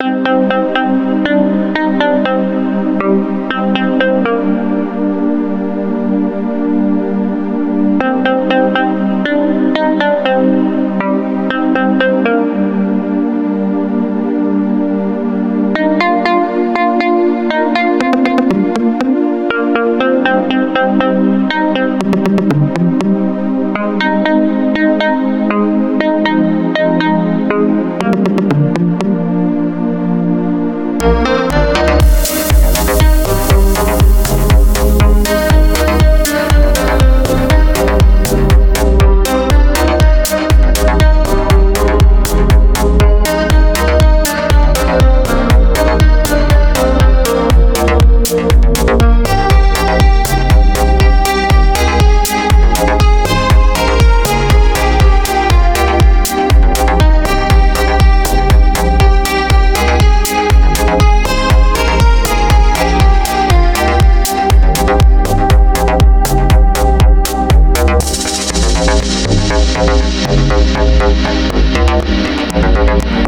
Música Thank you.